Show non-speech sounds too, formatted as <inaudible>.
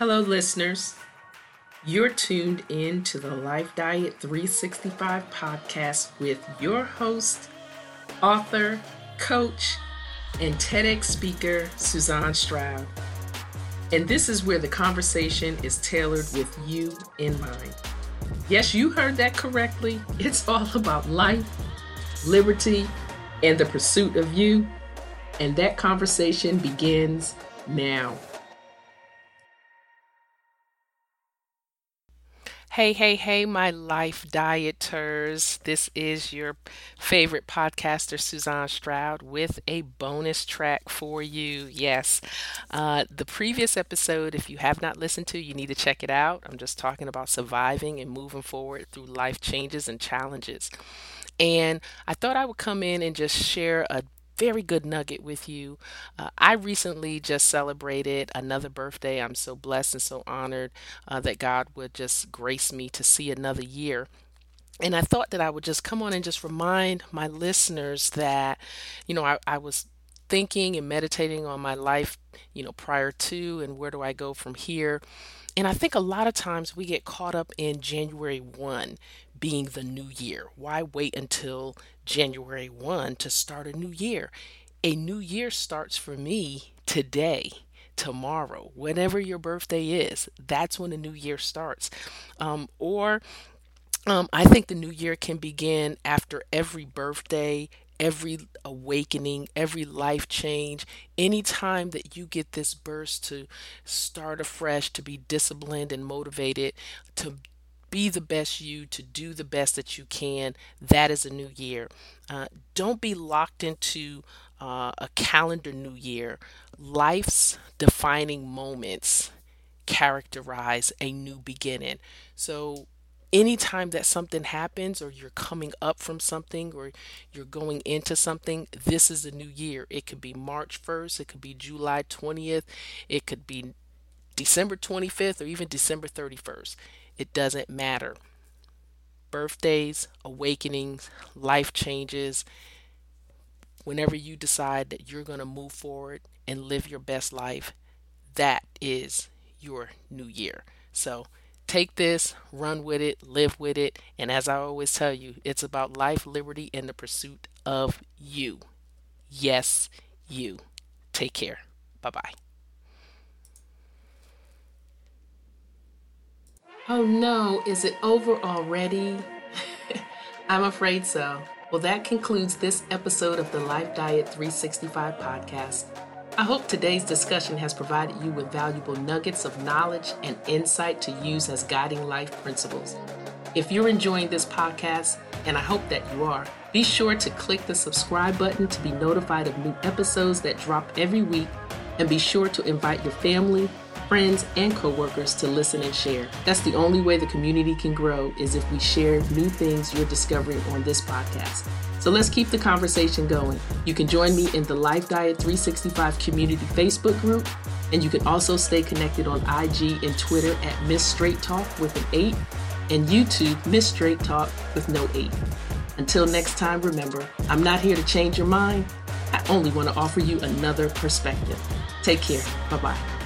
Hello, listeners. You're tuned in to the Life Diet 365 podcast with your host, author, coach, and TEDx speaker, Suzanne Stroud. And this is where the conversation is tailored with you in mind. Yes, you heard that correctly. It's all about life, liberty, and the pursuit of you. And that conversation begins now. Hey, hey, hey, my life dieters. This is your favorite podcaster, Suzanne Stroud, with a bonus track for you. Yes, uh, the previous episode, if you have not listened to, you need to check it out. I'm just talking about surviving and moving forward through life changes and challenges. And I thought I would come in and just share a very good nugget with you. Uh, I recently just celebrated another birthday. I'm so blessed and so honored uh, that God would just grace me to see another year. And I thought that I would just come on and just remind my listeners that, you know, I, I was thinking and meditating on my life, you know, prior to and where do I go from here. And I think a lot of times we get caught up in January 1 being the new year. Why wait until January 1 to start a new year? A new year starts for me today tomorrow, whenever your birthday is. That's when a new year starts. Um, or um, I think the new year can begin after every birthday, every awakening, every life change, anytime that you get this burst to start afresh, to be disciplined and motivated, to be the best you, to do the best that you can. That is a new year. Uh, don't be locked into uh, a calendar new year. Life's defining moments characterize a new beginning. So, anytime that something happens or you're coming up from something or you're going into something, this is a new year. It could be March 1st, it could be July 20th, it could be December 25th, or even December 31st. It doesn't matter. Birthdays, awakenings, life changes, whenever you decide that you're going to move forward and live your best life, that is your new year. So take this, run with it, live with it. And as I always tell you, it's about life, liberty, and the pursuit of you. Yes, you. Take care. Bye bye. Oh no, is it over already? <laughs> I'm afraid so. Well, that concludes this episode of the Life Diet 365 podcast. I hope today's discussion has provided you with valuable nuggets of knowledge and insight to use as guiding life principles. If you're enjoying this podcast, and I hope that you are, be sure to click the subscribe button to be notified of new episodes that drop every week, and be sure to invite your family, friends, and coworkers to listen and share. That's the only way the community can grow is if we share new things you're discovering on this podcast. So let's keep the conversation going. You can join me in the Life Diet 365 community Facebook group, and you can also stay connected on IG and Twitter at Miss Straight Talk with an 8 and YouTube Miss Straight Talk with no 8. Until next time, remember, I'm not here to change your mind. I only want to offer you another perspective. Take care. Bye bye.